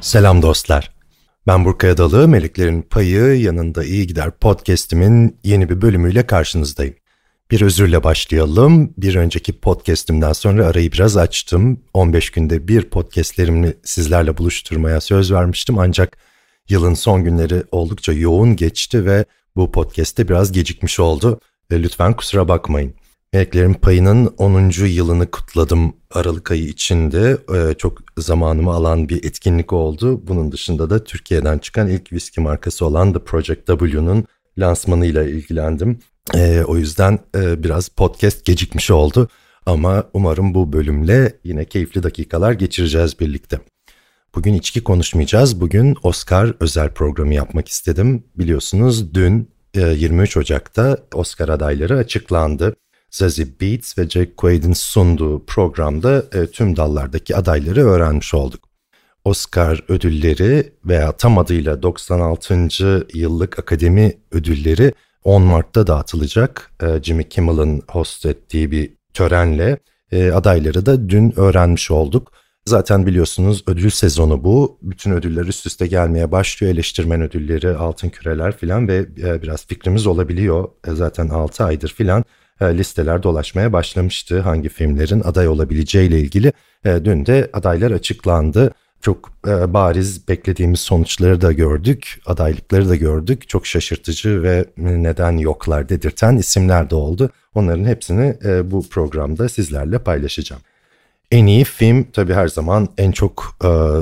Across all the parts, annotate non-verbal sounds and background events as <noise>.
Selam dostlar. Ben Burkaya Dalı, Meleklerin Payı yanında iyi gider podcast'imin yeni bir bölümüyle karşınızdayım. Bir özürle başlayalım. Bir önceki podcast'imden sonra arayı biraz açtım. 15 günde bir podcast'lerimi sizlerle buluşturmaya söz vermiştim ancak yılın son günleri oldukça yoğun geçti ve bu podcast'te biraz gecikmiş oldu. Lütfen kusura bakmayın. Meleklerin Payı'nın 10. yılını kutladım Aralık ayı içinde. Ee, çok zamanımı alan bir etkinlik oldu. Bunun dışında da Türkiye'den çıkan ilk viski markası olan The Project W'nun lansmanıyla ilgilendim. Ee, o yüzden e, biraz podcast gecikmiş oldu. Ama umarım bu bölümle yine keyifli dakikalar geçireceğiz birlikte. Bugün içki konuşmayacağız. Bugün Oscar özel programı yapmak istedim. Biliyorsunuz dün 23 e, Ocak'ta Oscar adayları açıklandı. Zazie Beats ve Jack Quaid'in sunduğu programda e, tüm dallardaki adayları öğrenmiş olduk. Oscar ödülleri veya tam adıyla 96. yıllık akademi ödülleri 10 Mart'ta dağıtılacak. E, Jimmy Kimmel'ın host ettiği bir törenle e, adayları da dün öğrenmiş olduk. Zaten biliyorsunuz ödül sezonu bu. Bütün ödüller üst üste gelmeye başlıyor. Eleştirmen ödülleri, altın küreler filan ve e, biraz fikrimiz olabiliyor. E, zaten 6 aydır filan listeler dolaşmaya başlamıştı. Hangi filmlerin aday olabileceği ile ilgili. E, dün de adaylar açıklandı. Çok e, bariz beklediğimiz sonuçları da gördük, adaylıkları da gördük. Çok şaşırtıcı ve neden yoklar dedirten isimler de oldu. Onların hepsini bu programda sizlerle paylaşacağım. En iyi film tabii her zaman en çok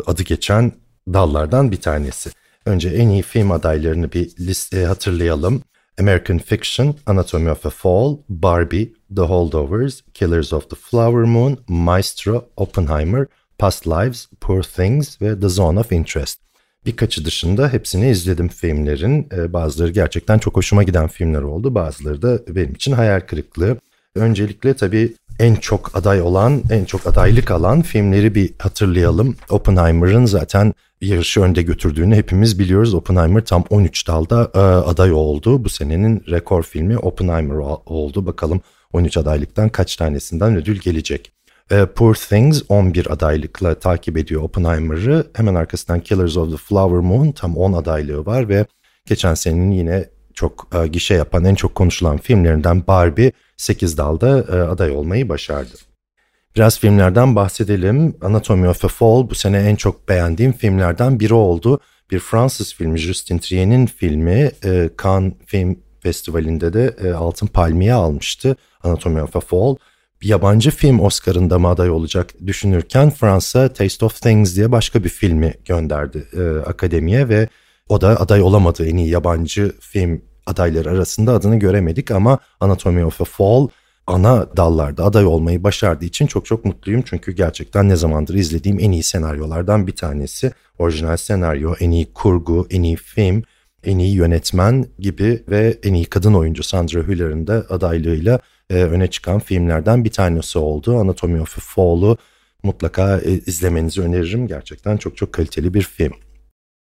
adı geçen dallardan bir tanesi. Önce en iyi film adaylarını bir liste hatırlayalım. American Fiction, Anatomy of a Fall, Barbie, The Holdovers, Killers of the Flower Moon, Maestro, Oppenheimer, Past Lives, Poor Things ve The Zone of Interest. Birkaçı dışında hepsini izledim filmlerin. Ee, bazıları gerçekten çok hoşuma giden filmler oldu. Bazıları da benim için hayal kırıklığı. Öncelikle tabii en çok aday olan, en çok adaylık alan filmleri bir hatırlayalım. Oppenheimer'ın zaten yarışı önde götürdüğünü hepimiz biliyoruz. Oppenheimer tam 13 dalda e, aday oldu. Bu senenin rekor filmi Oppenheimer oldu. Bakalım 13 adaylıktan kaç tanesinden ödül gelecek. E, Poor Things 11 adaylıkla takip ediyor Oppenheimer'ı. Hemen arkasından Killers of the Flower Moon tam 10 adaylığı var ve geçen senenin yine çok e, gişe yapan en çok konuşulan filmlerinden Barbie 8 dalda e, aday olmayı başardı. Biraz filmlerden bahsedelim. Anatomy of a Fall bu sene en çok beğendiğim filmlerden biri oldu. Bir Fransız filmi Justin Trier'in filmi e, Cannes Film Festivali'nde de e, Altın Palmiye almıştı. Anatomy of a Fall. Yabancı film Oscar'ında mı aday olacak düşünürken Fransa Taste of Things diye başka bir filmi gönderdi e, akademiye ve o da aday olamadı en iyi yabancı film adayları arasında adını göremedik ama Anatomy of a Fall ana dallarda aday olmayı başardığı için çok çok mutluyum. Çünkü gerçekten ne zamandır izlediğim en iyi senaryolardan bir tanesi. Orijinal senaryo, en iyi kurgu, en iyi film, en iyi yönetmen gibi ve en iyi kadın oyuncu Sandra Hüller'in de adaylığıyla e, öne çıkan filmlerden bir tanesi oldu. Anatomy of a Fall'u mutlaka e, izlemenizi öneririm. Gerçekten çok çok kaliteli bir film.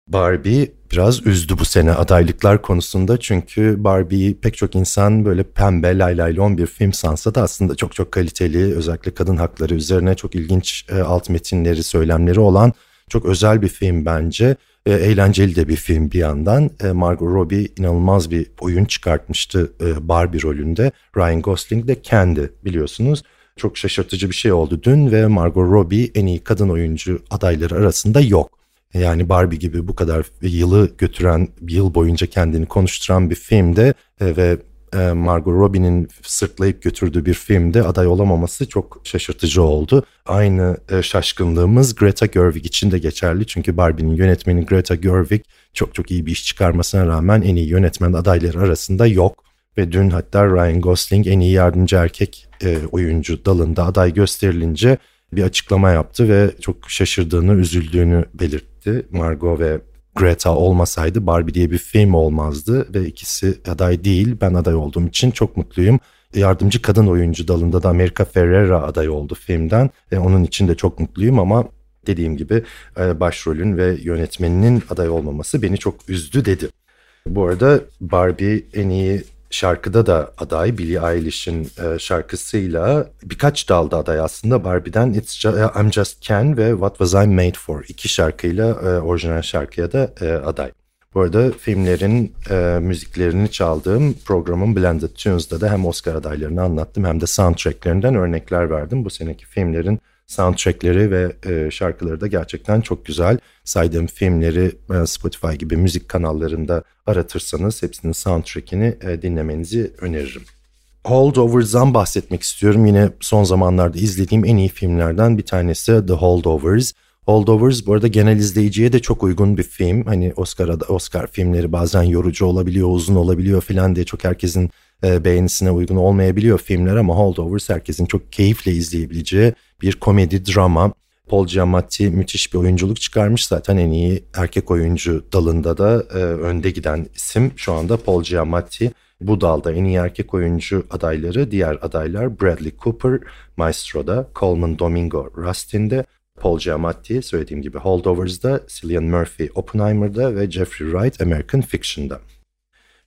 Barbie biraz üzdü bu sene adaylıklar konusunda çünkü Barbie'yi pek çok insan böyle pembe laylaylon bir film sansa da aslında çok çok kaliteli özellikle kadın hakları üzerine çok ilginç e, alt metinleri söylemleri olan çok özel bir film bence. E, eğlenceli de bir film bir yandan. E, Margot Robbie inanılmaz bir oyun çıkartmıştı Barbie rolünde. Ryan Gosling de kendi biliyorsunuz. Çok şaşırtıcı bir şey oldu dün ve Margot Robbie en iyi kadın oyuncu adayları arasında yok. Yani Barbie gibi bu kadar yılı götüren, yıl boyunca kendini konuşturan bir filmde e, ve e, Margot Robbie'nin sırtlayıp götürdüğü bir filmde aday olamaması çok şaşırtıcı oldu. Aynı e, şaşkınlığımız Greta Gerwig için de geçerli. Çünkü Barbie'nin yönetmeni Greta Gerwig çok çok iyi bir iş çıkarmasına rağmen en iyi yönetmen adayları arasında yok. Ve dün hatta Ryan Gosling en iyi yardımcı erkek oyuncu dalında aday gösterilince bir açıklama yaptı ve çok şaşırdığını, üzüldüğünü belirtti. Margot ve Greta olmasaydı Barbie diye bir film olmazdı ve ikisi aday değil. Ben aday olduğum için çok mutluyum. Yardımcı kadın oyuncu dalında da America Ferrera aday oldu filmden. E, onun için de çok mutluyum ama dediğim gibi e, başrolün ve yönetmeninin aday olmaması beni çok üzdü dedi. Bu arada Barbie en iyi şarkıda da aday Billie Eilish'in e, şarkısıyla birkaç dalda aday aslında Barbie'den It's Just, I'm Just Ken ve What Was I Made For iki şarkıyla e, orijinal şarkıya da e, aday. Bu arada filmlerin e, müziklerini çaldığım programın Blended Tunes'da da hem Oscar adaylarını anlattım hem de soundtracklerinden örnekler verdim. Bu seneki filmlerin soundtrackleri ve e, şarkıları da gerçekten çok güzel. Saydığım filmleri e, Spotify gibi müzik kanallarında aratırsanız hepsinin soundtrackini e, dinlemenizi öneririm. Holdovers'dan bahsetmek istiyorum. Yine son zamanlarda izlediğim en iyi filmlerden bir tanesi The Holdovers. Holdovers bu arada genel izleyiciye de çok uygun bir film. Hani Oscar Oscar filmleri bazen yorucu olabiliyor, uzun olabiliyor filan diye çok herkesin e, beğenisine uygun olmayabiliyor filmler ama Holdovers herkesin çok keyifle izleyebileceği bir komedi drama. Paul Giamatti müthiş bir oyunculuk çıkarmış. Zaten en iyi erkek oyuncu dalında da e, önde giden isim şu anda Paul Giamatti. Bu dalda en iyi erkek oyuncu adayları diğer adaylar Bradley Cooper, Maestro'da, Coleman Domingo, Rustin'de, Paul Giamatti söylediğim gibi Holdovers'da, Cillian Murphy Oppenheimer'da ve Jeffrey Wright American Fiction'da.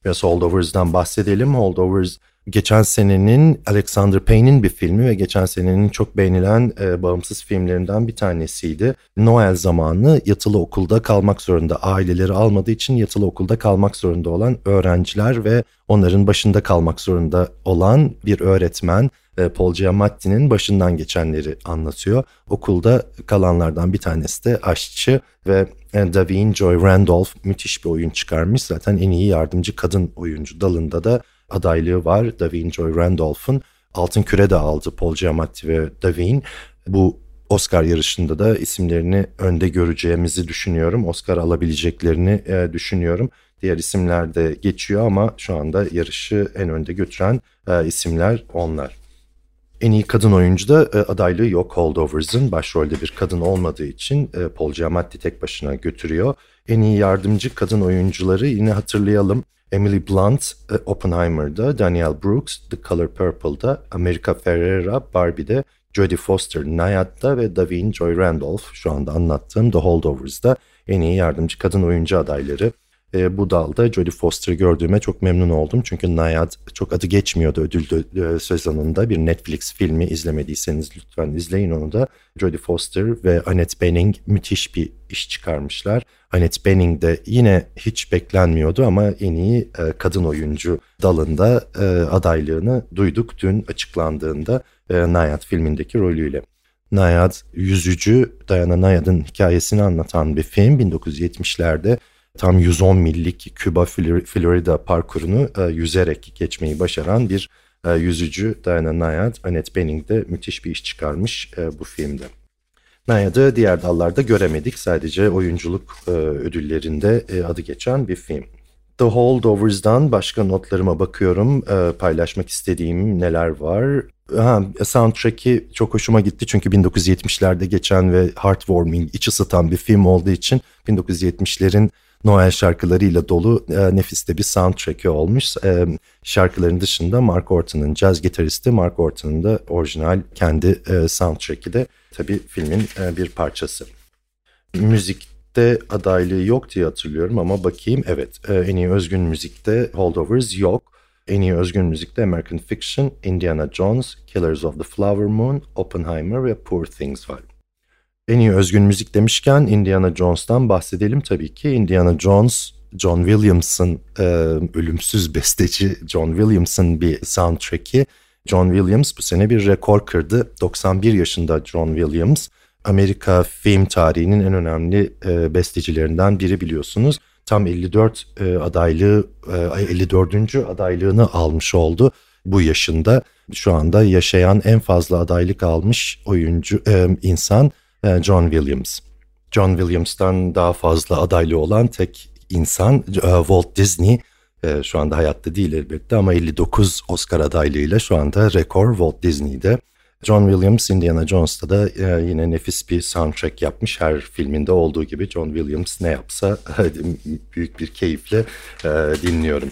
Biraz Holdovers'dan bahsedelim. Holdovers geçen senenin Alexander Payne'in bir filmi ve geçen senenin çok beğenilen e, bağımsız filmlerinden bir tanesiydi. Noel zamanı yatılı okulda kalmak zorunda, aileleri almadığı için yatılı okulda kalmak zorunda olan öğrenciler ve onların başında kalmak zorunda olan bir öğretmen e, Paul Giamatti'nin başından geçenleri anlatıyor. Okulda kalanlardan bir tanesi de aşçı ve Davine Joy Randolph müthiş bir oyun çıkarmış. Zaten en iyi yardımcı kadın oyuncu dalında da adaylığı var. Davine Joy Randolph'un Altın Küre de aldı Paul Giamatti ve Davine. Bu Oscar yarışında da isimlerini önde göreceğimizi düşünüyorum. Oscar alabileceklerini e, düşünüyorum. Diğer isimler de geçiyor ama şu anda yarışı en önde götüren e, isimler onlar. En iyi kadın oyuncu da e, adaylığı yok Holdovers'ın. Başrolde bir kadın olmadığı için e, Paul Giamatti tek başına götürüyor. En iyi yardımcı kadın oyuncuları yine hatırlayalım. Emily Blunt e, Oppenheimer'da, Danielle Brooks The Color Purple'da, America Ferrera Barbie'de, Jodie Foster Nayad'da ve Davine Joy Randolph şu anda anlattığım The Holdovers'da en iyi yardımcı kadın oyuncu adayları e, bu dalda Jodie Foster'ı gördüğüme çok memnun oldum. Çünkü Nayad çok adı geçmiyordu ödül e, sezonunda. Bir Netflix filmi izlemediyseniz lütfen izleyin onu da. Jodie Foster ve Annette Bening müthiş bir iş çıkarmışlar. Annette Bening de yine hiç beklenmiyordu ama en iyi e, kadın oyuncu dalında e, adaylığını duyduk dün açıklandığında e, Nayad filmindeki rolüyle. Nayad yüzücü Diana Nayad'ın hikayesini anlatan bir film 1970'lerde tam 110 millik Küba Florida parkurunu e, yüzerek geçmeyi başaran bir e, yüzücü Diana Nayad, Annette Bening de müthiş bir iş çıkarmış e, bu filmde. Nayad'ı diğer dallarda göremedik. Sadece oyunculuk e, ödüllerinde e, adı geçen bir film. The Holdovers'dan başka notlarıma bakıyorum. E, paylaşmak istediğim neler var. Ha, soundtrack'i çok hoşuma gitti çünkü 1970'lerde geçen ve heartwarming, iç ısıtan bir film olduğu için 1970'lerin Noel şarkılarıyla dolu e, nefis de bir soundtrack'i olmuş. E, şarkıların dışında Mark Orton'un jazz gitaristi Mark Orton'un da orijinal kendi e, soundtrack'i de tabii filmin e, bir parçası. Müzikte adaylığı yok diye hatırlıyorum ama bakayım evet e, en iyi özgün müzikte Holdovers yok. En iyi özgün müzikte American Fiction, Indiana Jones, Killers of the Flower Moon, Oppenheimer ve Poor Things var. En iyi özgün müzik demişken Indiana Jones'tan bahsedelim tabii ki. Indiana Jones, John Williams'ın e, ölümsüz besteci John Williams'ın bir soundtrack'i. John Williams bu sene bir rekor kırdı. 91 yaşında John Williams. Amerika film tarihinin en önemli e, bestecilerinden biri biliyorsunuz. Tam 54 e, adaylığı, e, 54. adaylığını almış oldu bu yaşında. Şu anda yaşayan en fazla adaylık almış oyuncu e, insan John Williams. John Williams'tan daha fazla adaylı olan tek insan e, Walt Disney. E, şu anda hayatta değil elbette ama 59 Oscar adaylığıyla şu anda rekor Walt Disney'de. John Williams Indiana Jones'ta da yine nefis bir soundtrack yapmış. Her filminde olduğu gibi John Williams ne yapsa <laughs> büyük bir keyifle dinliyorum.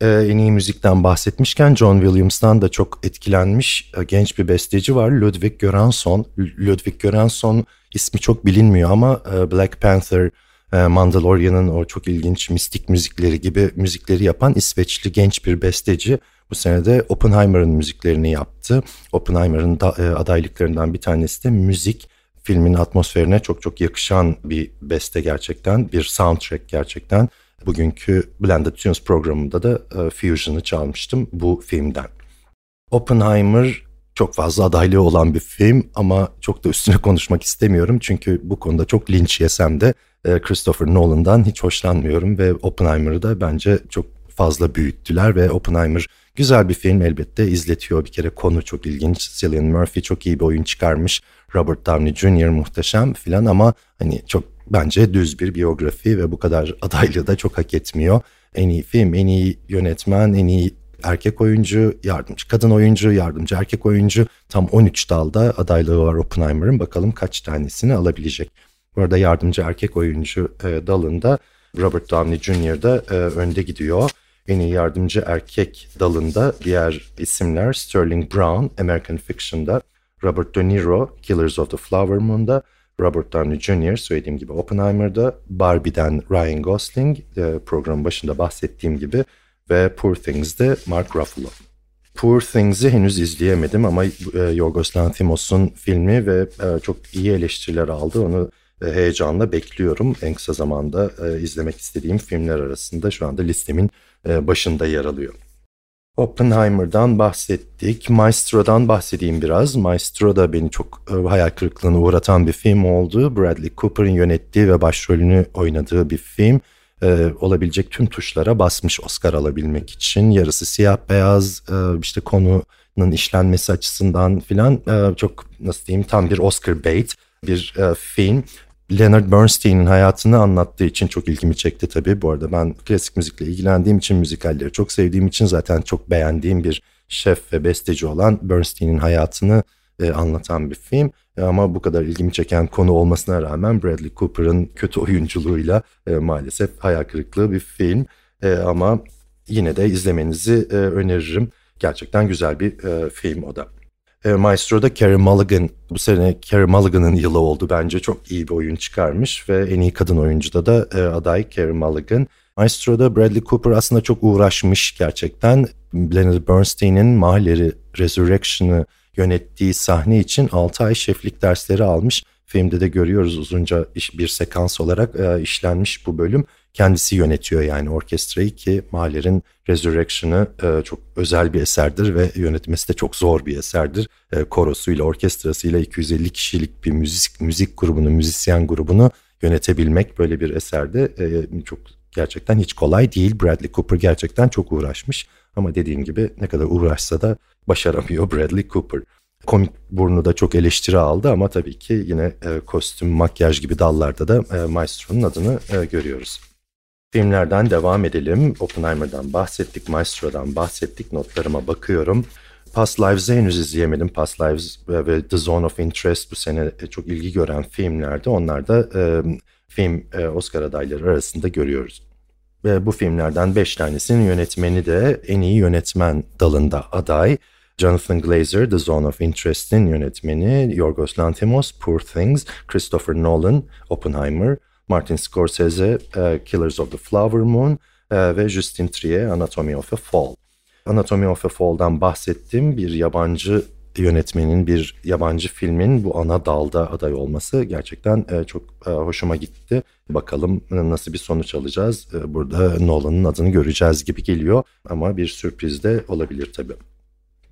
En iyi müzikten bahsetmişken John Williams'tan da çok etkilenmiş genç bir besteci var. Ludwig Göransson. Ludwig Göransson ismi çok bilinmiyor ama Black Panther e, Mandalorian'ın o çok ilginç mistik müzikleri gibi müzikleri yapan İsveçli genç bir besteci. Bu sene de Oppenheimer'ın müziklerini yaptı. Oppenheimer'ın da, e, adaylıklarından bir tanesi de müzik. Filmin atmosferine çok çok yakışan bir beste gerçekten, bir soundtrack gerçekten. Bugünkü Blended Tunes programında da e, Fusion'ı çalmıştım bu filmden. Oppenheimer çok fazla adaylığı olan bir film ama çok da üstüne konuşmak istemiyorum. Çünkü bu konuda çok linç yesem de e, Christopher Nolan'dan hiç hoşlanmıyorum ve Oppenheimer'ı da bence çok fazla büyüttüler ve Oppenheimer güzel bir film elbette izletiyor. Bir kere konu çok ilginç. Cillian Murphy çok iyi bir oyun çıkarmış. Robert Downey Jr. muhteşem filan ama hani çok bence düz bir biyografi ve bu kadar adaylığı da çok hak etmiyor. En iyi film, en iyi yönetmen, en iyi erkek oyuncu, yardımcı kadın oyuncu, yardımcı erkek oyuncu tam 13 dalda adaylığı var Oppenheimer'ın. Bakalım kaç tanesini alabilecek. Bu arada yardımcı erkek oyuncu e, dalında Robert Downey Jr. da e, önde gidiyor. En iyi yardımcı erkek dalında diğer isimler Sterling Brown, American Fiction'da, Robert De Niro, Killers of the Flower Moon'da, Robert Downey Jr. söylediğim gibi Oppenheimer'da, Barbie'den Ryan Gosling, e, programın başında bahsettiğim gibi ve Poor Things'de Mark Ruffalo. Poor Things'i henüz izleyemedim ama e, Yorgos Lanthimos'un filmi ve e, çok iyi eleştiriler aldı. Onu e, heyecanla bekliyorum. En kısa zamanda e, izlemek istediğim filmler arasında şu anda listemin başında yer alıyor. Oppenheimer'dan bahsettik. Maestro'dan bahsedeyim biraz. Maestro da beni çok e, hayal kırıklığına uğratan bir film oldu. Bradley Cooper'ın yönettiği ve başrolünü oynadığı bir film. Ee, olabilecek tüm tuşlara basmış Oscar alabilmek için. Yarısı siyah beyaz, e, işte konunun işlenmesi açısından filan e, çok nasıl diyeyim tam bir Oscar bait bir e, film. Leonard Bernstein'in hayatını anlattığı için çok ilgimi çekti tabii. Bu arada ben klasik müzikle ilgilendiğim için, müzikalleri çok sevdiğim için zaten çok beğendiğim bir şef ve besteci olan Bernstein'in hayatını e, anlatan bir film. E, ama bu kadar ilgimi çeken konu olmasına rağmen Bradley Cooper'ın kötü oyunculuğuyla e, maalesef hayal kırıklığı bir film. E, ama yine de izlemenizi e, öneririm. Gerçekten güzel bir e, film o da. E, Maestro'da Carey Mulligan, bu sene Carey Mulligan'ın yılı oldu bence. Çok iyi bir oyun çıkarmış ve en iyi kadın oyuncuda da e, aday Carey Mulligan. Maestro'da Bradley Cooper aslında çok uğraşmış gerçekten. Leonard Bernstein'in Mahler'i Resurrection'ı yönettiği sahne için 6 ay şeflik dersleri almış. Filmde de görüyoruz uzunca bir sekans olarak e, işlenmiş bu bölüm. Kendisi yönetiyor yani orkestrayı ki Mahler'in Resurrection'ı e, çok özel bir eserdir ve yönetmesi de çok zor bir eserdir. E, korosuyla, orkestrasıyla 250 kişilik bir müzik müzik grubunu, müzisyen grubunu yönetebilmek böyle bir eserde e, çok gerçekten hiç kolay değil. Bradley Cooper gerçekten çok uğraşmış. Ama dediğim gibi ne kadar uğraşsa da başaramıyor <laughs> Bradley Cooper. Komik burnu da çok eleştiri aldı ama tabii ki yine e, kostüm, makyaj gibi dallarda da e, Maestro'nun adını e, görüyoruz. Filmlerden devam edelim. Oppenheimer'dan bahsettik, Maestro'dan bahsettik. Notlarıma bakıyorum. Past Lives'ı henüz izleyemedim. Past Lives ve The Zone of Interest bu sene e, çok ilgi gören filmlerdi. Onlar da e, film e, Oscar adayları arasında görüyoruz. Ve bu filmlerden beş tanesinin yönetmeni de en iyi yönetmen dalında aday. Jonathan Glazer, The Zone of Interest'in yönetmeni, Yorgos Lanthimos, Poor Things, Christopher Nolan, Oppenheimer, Martin Scorsese, uh, Killers of the Flower Moon uh, ve Justin Trier, Anatomy of a Fall. Anatomy of a Fall'dan bahsettim. Bir yabancı yönetmenin bir yabancı filmin bu ana dalda aday olması gerçekten e, çok e, hoşuma gitti. Bakalım nasıl bir sonuç alacağız. E, burada Nolan'ın adını göreceğiz gibi geliyor ama bir sürpriz de olabilir tabii.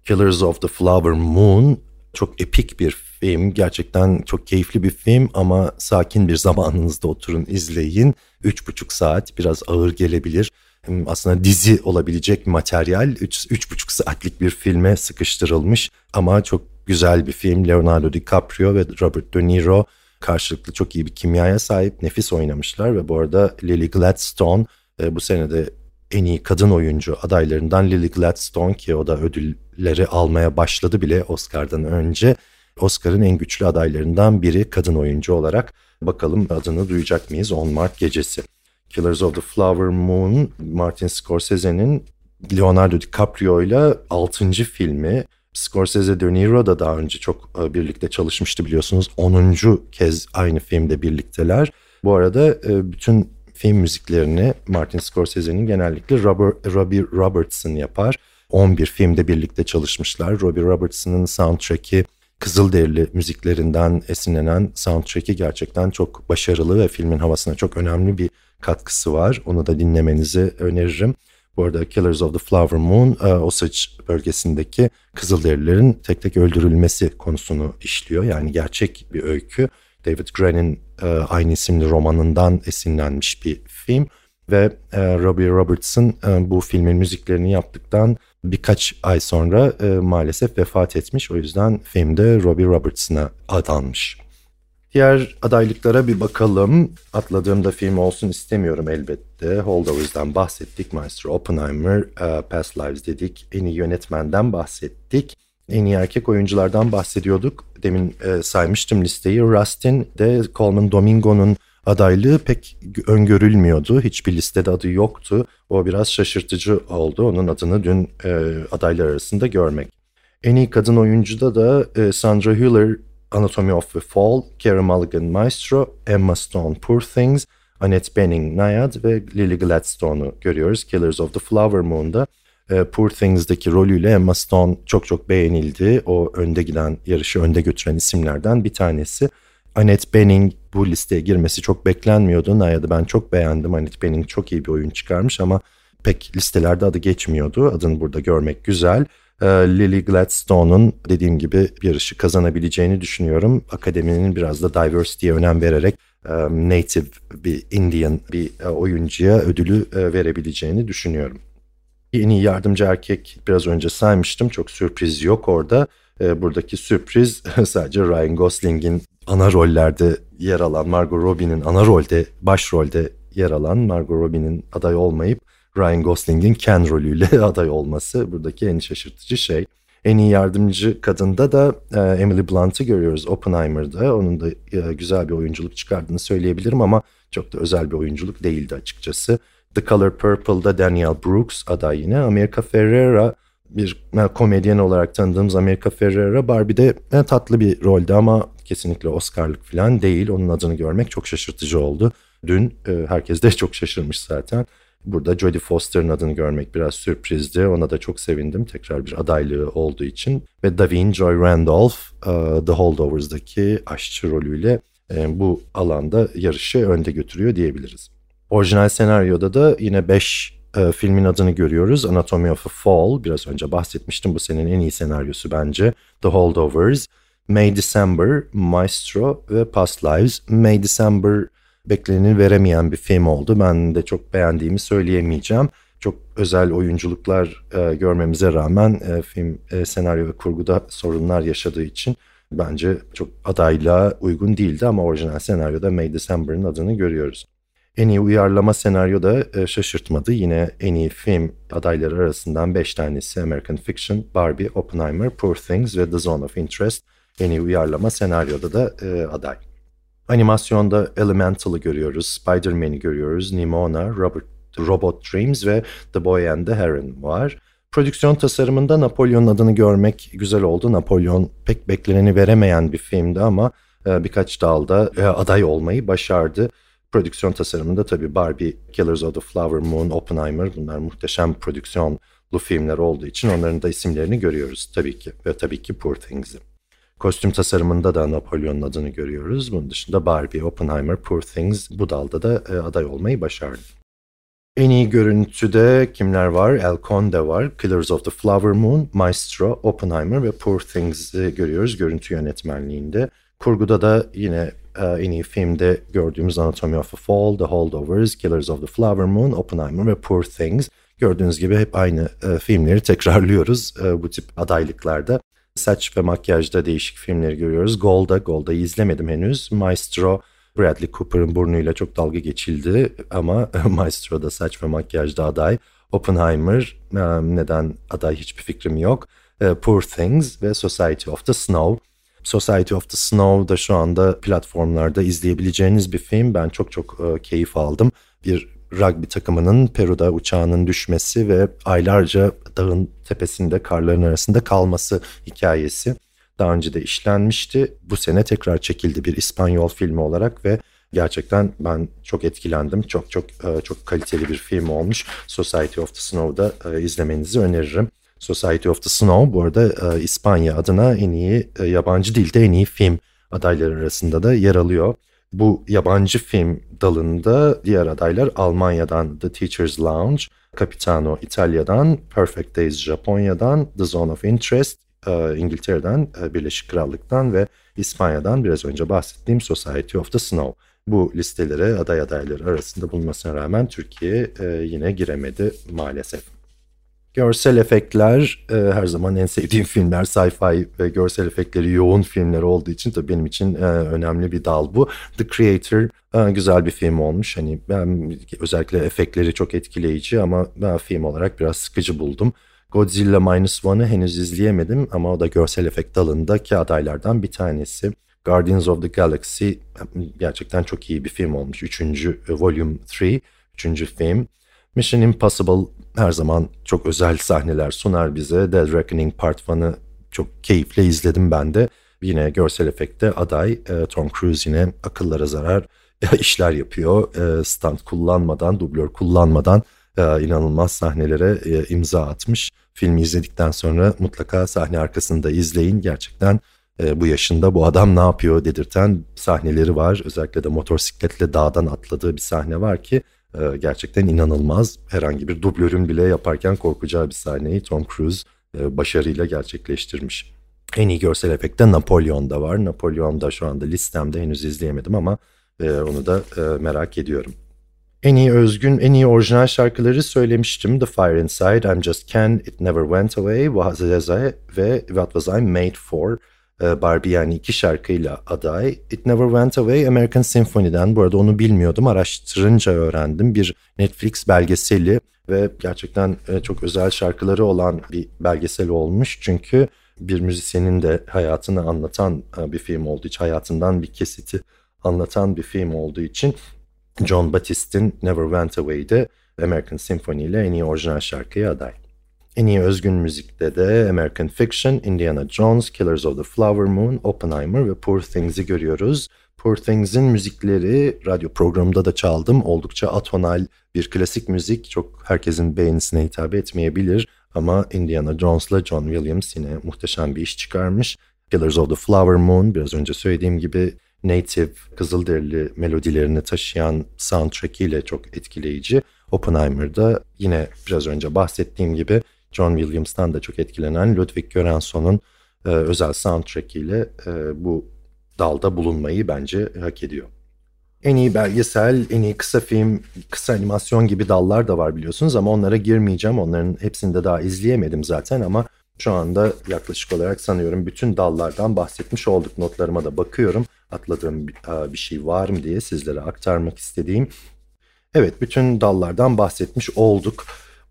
Killers of the Flower Moon çok epik bir film. Gerçekten çok keyifli bir film ama sakin bir <laughs> zamanınızda oturun izleyin. Üç buçuk saat biraz ağır gelebilir aslında dizi olabilecek materyal 3,5 saatlik bir filme sıkıştırılmış ama çok güzel bir film. Leonardo DiCaprio ve Robert De Niro karşılıklı çok iyi bir kimyaya sahip nefis oynamışlar ve bu arada Lily Gladstone e, bu senede en iyi kadın oyuncu adaylarından Lily Gladstone ki o da ödülleri almaya başladı bile Oscar'dan önce. Oscar'ın en güçlü adaylarından biri kadın oyuncu olarak. Bakalım adını duyacak mıyız 10 Mart gecesi. Killers of the Flower Moon, Martin Scorsese'nin Leonardo DiCaprio ile 6. filmi. Scorsese De Niro da daha önce çok e, birlikte çalışmıştı biliyorsunuz. 10. kez aynı filmde birlikteler. Bu arada e, bütün film müziklerini Martin Scorsese'nin genellikle Robert, Robbie Robertson yapar. 11 filmde birlikte çalışmışlar. Robbie Robertson'ın soundtrack'i Kızılderili müziklerinden esinlenen soundtrack'i gerçekten çok başarılı ve filmin havasına çok önemli bir katkısı var. Onu da dinlemenizi öneririm. Bu arada Killers of the Flower Moon, e, Osage bölgesindeki Kızılderililerin tek tek öldürülmesi konusunu işliyor. Yani gerçek bir öykü. David Gren'in aynı isimli romanından esinlenmiş bir film. Ve e, Robbie Robertson bu filmin müziklerini yaptıktan birkaç ay sonra maalesef vefat etmiş. O yüzden filmde Robbie Robertson'a adanmış. Diğer adaylıklara bir bakalım. Atladığımda film olsun istemiyorum elbette. Holdovers'dan bahsettik. Maestro Oppenheimer, Past Lives dedik. En iyi yönetmenden bahsettik. En iyi erkek oyunculardan bahsediyorduk. Demin e, saymıştım listeyi. Rustin de Coleman Domingo'nun adaylığı pek öngörülmüyordu. Hiçbir listede adı yoktu. O biraz şaşırtıcı oldu. Onun adını dün e, adaylar arasında görmek. En iyi kadın oyuncuda da e, Sandra Hüller Anatomy of the Fall, Carey Mulligan Maestro, Emma Stone Poor Things, Annette Bening Naiad ve Lily Gladstone'u görüyoruz. Killers of the Flower Moon'da e, Poor Things'deki rolüyle Emma Stone çok çok beğenildi. O önde giden, yarışı önde götüren isimlerden bir tanesi. Annette Bening bu listeye girmesi çok beklenmiyordu. Naiad'ı ben çok beğendim. Annette Bening çok iyi bir oyun çıkarmış ama pek listelerde adı geçmiyordu. Adını burada görmek güzel. Ee, Lily Gladstone'un dediğim gibi yarışı kazanabileceğini düşünüyorum. Akademinin biraz da diversity'ye önem vererek e, native bir Indian bir e, oyuncuya ödülü e, verebileceğini düşünüyorum. Yeni yardımcı erkek biraz önce saymıştım. Çok sürpriz yok orada. Buradaki sürpriz <laughs> sadece Ryan Gosling'in ana rollerde yer alan Margot Robbie'nin ana rolde, başrolde yer alan Margot Robbie'nin aday olmayıp Ryan Gosling'in Ken rolüyle <laughs> aday olması buradaki en şaşırtıcı şey. En iyi yardımcı kadında da e, Emily Blunt'ı görüyoruz Oppenheimer'da. Onun da e, güzel bir oyunculuk çıkardığını söyleyebilirim ama çok da özel bir oyunculuk değildi açıkçası. The Color Purple'da Daniel Brooks aday yine. America Ferrera bir e, komedyen olarak tanıdığımız America Ferrera Barbie'de e, tatlı bir rolde ama kesinlikle Oscar'lık falan değil. Onun adını görmek çok şaşırtıcı oldu. Dün e, herkes de <laughs> çok şaşırmış zaten. Burada Jodie Foster'ın adını görmek biraz sürprizdi. Ona da çok sevindim. Tekrar bir adaylığı olduğu için. Ve Davine Joy Randolph uh, The Holdovers'daki aşçı rolüyle e, bu alanda yarışı önde götürüyor diyebiliriz. Orijinal senaryoda da yine 5 e, filmin adını görüyoruz. Anatomy of a Fall, biraz önce bahsetmiştim. Bu senin en iyi senaryosu bence. The Holdovers, May December, Maestro ve Past Lives. May December bekleneni veremeyen bir film oldu. Ben de çok beğendiğimi söyleyemeyeceğim. Çok özel oyunculuklar e, görmemize rağmen e, film e, senaryo ve kurguda sorunlar yaşadığı için bence çok adaylığa uygun değildi ama orijinal senaryoda May December'ın adını görüyoruz. En iyi uyarlama senaryo da e, şaşırtmadı. Yine en iyi film adayları arasından 5 tanesi American Fiction, Barbie, Oppenheimer, Poor Things ve The Zone of Interest. En iyi uyarlama senaryoda da e, aday. Animasyonda Elemental'ı görüyoruz, Spider-Man'i görüyoruz, Nimona, Robert, Robot Dreams ve The Boy and the Heron var. Prodüksiyon tasarımında Napolyon'un adını görmek güzel oldu. Napolyon pek bekleneni veremeyen bir filmdi ama e, birkaç dalda aday olmayı başardı. Prodüksiyon tasarımında tabii Barbie, Killers of the Flower Moon, Oppenheimer bunlar muhteşem prodüksiyonlu filmler olduğu için onların da isimlerini görüyoruz tabii ki. Ve tabii ki Poor Things'i. Kostüm tasarımında da Napolyon'un adını görüyoruz. Bunun dışında Barbie, Oppenheimer, Poor Things bu dalda da e, aday olmayı başardı. En iyi görüntüde kimler var? El Conde var, Killers of the Flower Moon, Maestro, Oppenheimer ve Poor Things'i görüyoruz görüntü yönetmenliğinde. Kurguda da yine en iyi filmde gördüğümüz Anatomy of a Fall, The Holdovers, Killers of the Flower Moon, Oppenheimer ve Poor Things. Gördüğünüz gibi hep aynı e, filmleri tekrarlıyoruz e, bu tip adaylıklarda. Saç ve makyajda değişik filmleri görüyoruz. Golda, Golda'yı izlemedim henüz. Maestro, Bradley Cooper'ın burnuyla çok dalga geçildi ama <laughs> Maestro'da saç ve makyajda aday. Oppenheimer, neden aday hiçbir fikrim yok. Poor Things ve Society of the Snow. Society of the Snow da şu anda platformlarda izleyebileceğiniz bir film. Ben çok çok e, keyif aldım. Bir rugby takımının Peru'da uçağının düşmesi ve aylarca dağın tepesinde karların arasında kalması hikayesi daha önce de işlenmişti. Bu sene tekrar çekildi bir İspanyol filmi olarak ve Gerçekten ben çok etkilendim. Çok çok e, çok kaliteli bir film olmuş. Society of the Snow'da e, izlemenizi öneririm. Society of the Snow bu arada e, İspanya adına en iyi yabancı dilde en iyi film adayları arasında da yer alıyor. Bu yabancı film dalında diğer adaylar Almanya'dan The Teacher's Lounge, Capitano İtalya'dan, Perfect Days Japonya'dan, The Zone of Interest İngiltere'den, Birleşik Krallık'tan ve İspanya'dan biraz önce bahsettiğim Society of the Snow. Bu listelere aday adayları arasında bulunmasına rağmen Türkiye e, yine giremedi maalesef. Görsel efektler e, her zaman en sevdiğim <laughs> filmler sci-fi ve görsel efektleri yoğun filmler olduğu için tabii benim için e, önemli bir dal bu. The Creator e, güzel bir film olmuş. Hani ben özellikle efektleri çok etkileyici ama ben film olarak biraz sıkıcı buldum. Godzilla Minus One'ı henüz izleyemedim ama o da görsel efekt dalındaki adaylardan bir tanesi. Guardians of the Galaxy gerçekten çok iyi bir film olmuş. Üçüncü e, Volume 3, üçüncü film. Mission Impossible her zaman çok özel sahneler sunar bize. Dead Reckoning Part 1'ı çok keyifle izledim ben de. Yine görsel efekte aday e, Tom Cruise yine akıllara zarar işler yapıyor. E, stunt kullanmadan, dublör kullanmadan inanılmaz sahnelere imza atmış. Filmi izledikten sonra mutlaka sahne arkasında izleyin. Gerçekten e, bu yaşında bu adam ne yapıyor dedirten sahneleri var. Özellikle de motosikletle dağdan atladığı bir sahne var ki e, gerçekten inanılmaz. Herhangi bir dublörün bile yaparken korkacağı bir sahneyi Tom Cruise e, başarıyla gerçekleştirmiş. En iyi görsel efekte Napolyon'da var. Napolyon'da şu anda listemde henüz izleyemedim ama e, onu da merak ediyorum. En iyi özgün, en iyi orijinal şarkıları söylemiştim. The Fire Inside, I'm Just Ken, It Never Went Away, Was ve What Was I Made For. Ee, Barbie yani iki şarkıyla aday. It Never Went Away American Symphony'den. Bu arada onu bilmiyordum. Araştırınca öğrendim. Bir Netflix belgeseli ve gerçekten e, çok özel şarkıları olan bir belgesel olmuş. Çünkü bir müzisyenin de hayatını anlatan e, bir film olduğu için, hayatından bir kesiti anlatan bir film olduğu için John Batist'in Never Went Away'de American Symphony ile en iyi orijinal şarkıya aday. En iyi özgün müzikte de American Fiction, Indiana Jones, Killers of the Flower Moon, Oppenheimer ve Poor Things'i görüyoruz. Poor Things'in müzikleri radyo programında da çaldım. Oldukça atonal bir klasik müzik. Çok herkesin beğenisine hitap etmeyebilir. Ama Indiana Jones'la John Williams yine muhteşem bir iş çıkarmış. Killers of the Flower Moon biraz önce söylediğim gibi native Kızılderili melodilerini taşıyan soundtrack ile çok etkileyici. Oppenheimer'da yine biraz önce bahsettiğim gibi John Williams'tan da çok etkilenen Ludwig Göransson'un e, özel soundtrack ile e, bu dalda bulunmayı bence hak ediyor. En iyi belgesel, en iyi kısa film, kısa animasyon gibi dallar da var biliyorsunuz ama onlara girmeyeceğim. Onların hepsini de daha izleyemedim zaten ama şu anda yaklaşık olarak sanıyorum bütün dallardan bahsetmiş olduk. Notlarıma da bakıyorum. Atladığım bir şey var mı diye sizlere aktarmak istediğim. Evet bütün dallardan bahsetmiş olduk.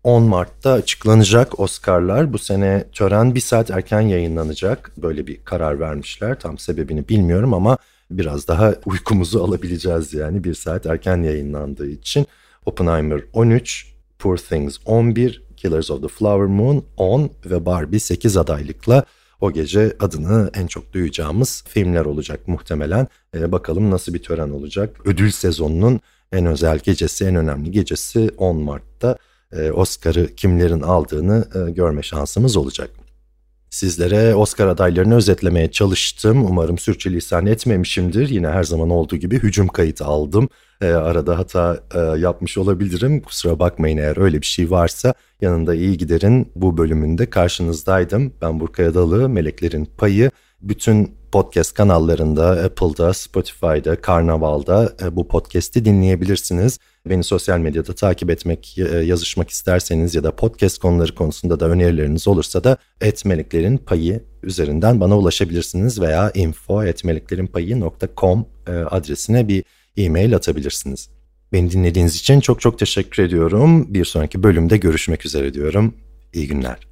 10 Mart'ta açıklanacak Oscar'lar. Bu sene tören bir saat erken yayınlanacak. Böyle bir karar vermişler. Tam sebebini bilmiyorum ama biraz daha uykumuzu <laughs> alabileceğiz yani bir saat erken yayınlandığı için. Oppenheimer 13, Poor Things 11, Killers of the Flower Moon 10 ve Barbie 8 adaylıkla o gece adını en çok duyacağımız filmler olacak muhtemelen. Ee, bakalım nasıl bir tören olacak. Ödül sezonunun en özel gecesi, en önemli gecesi 10 Mart'ta e, Oscar'ı kimlerin aldığını e, görme şansımız olacak. Sizlere Oscar adaylarını özetlemeye çalıştım. Umarım sürçülisan etmemişimdir. Yine her zaman olduğu gibi hücum kayıtı aldım. E, arada hata e, yapmış olabilirim. Kusura bakmayın eğer öyle bir şey varsa. Yanında iyi giderin bu bölümünde karşınızdaydım. Ben Burkay Adalı, Meleklerin Payı. Bütün podcast kanallarında, Apple'da, Spotify'da, Karnaval'da e, bu podcast'i dinleyebilirsiniz. Beni sosyal medyada takip etmek, e, yazışmak isterseniz ya da podcast konuları konusunda da önerileriniz olursa da etmeliklerin payı üzerinden bana ulaşabilirsiniz veya info.etmeliklerinpayi.com e, adresine bir e-mail atabilirsiniz. Beni dinlediğiniz için çok çok teşekkür ediyorum. Bir sonraki bölümde görüşmek üzere diyorum. İyi günler.